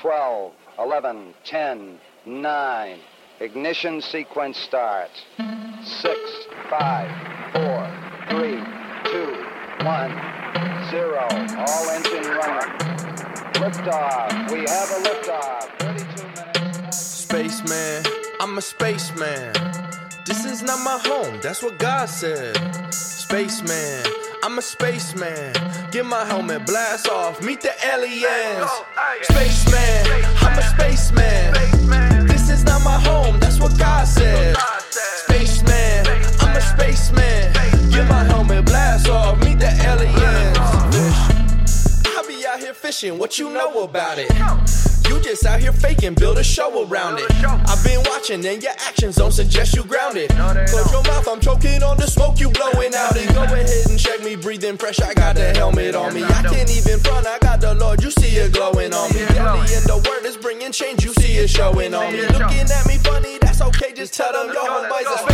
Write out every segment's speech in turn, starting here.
12, 11, 10, 9. Ignition sequence starts. 6, 5, 4, 3, 2, 1, 0. All engine running. Liftoff. We have a liftoff. 32 minutes. Spaceman, I'm a spaceman. This is not my home, that's what God said. Spaceman, I'm a spaceman. Get my helmet, blast off, meet the aliens. Spaceman, I'm a spaceman. Fishing, what you know about it? You just out here faking, build a show around it. I've been watching and your actions don't suggest you grounded. Close your mouth, I'm choking on the smoke you blowing out it. Go ahead and check me, breathing fresh. I got the helmet on me. I can't even front, I got the Lord, you see it glowing on me. Deadly in the word is bringing change, you see it showing on me. Looking at me funny, that's okay, just tell them your homeboy's a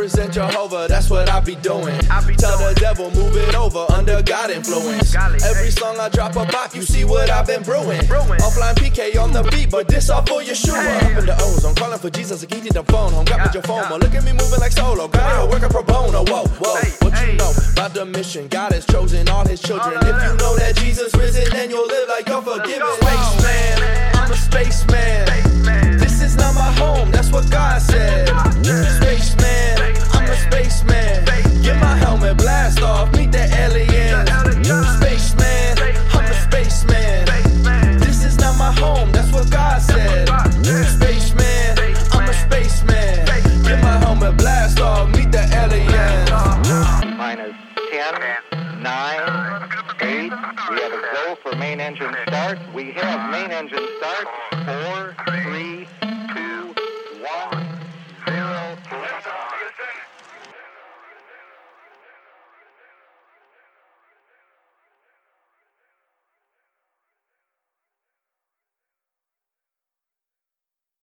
represent Jehovah, that's what I be doing. I be Tell the devil, move it over under God influence. Every song I drop a pop, you see what I've been brewing. Offline PK on the beat, but this all for Yeshua. Up in the O's, I'm calling for Jesus, like he did the phone. Home, got with your phone, but look at me moving like solo. Got here working pro bono, whoa, whoa. What you know about the mission? God has chosen all his children. If you know that Jesus risen, then you'll live like you're forgiven. A spaceman. 10, 9, 8. We have a go for main engine start. We have main engine start. 4,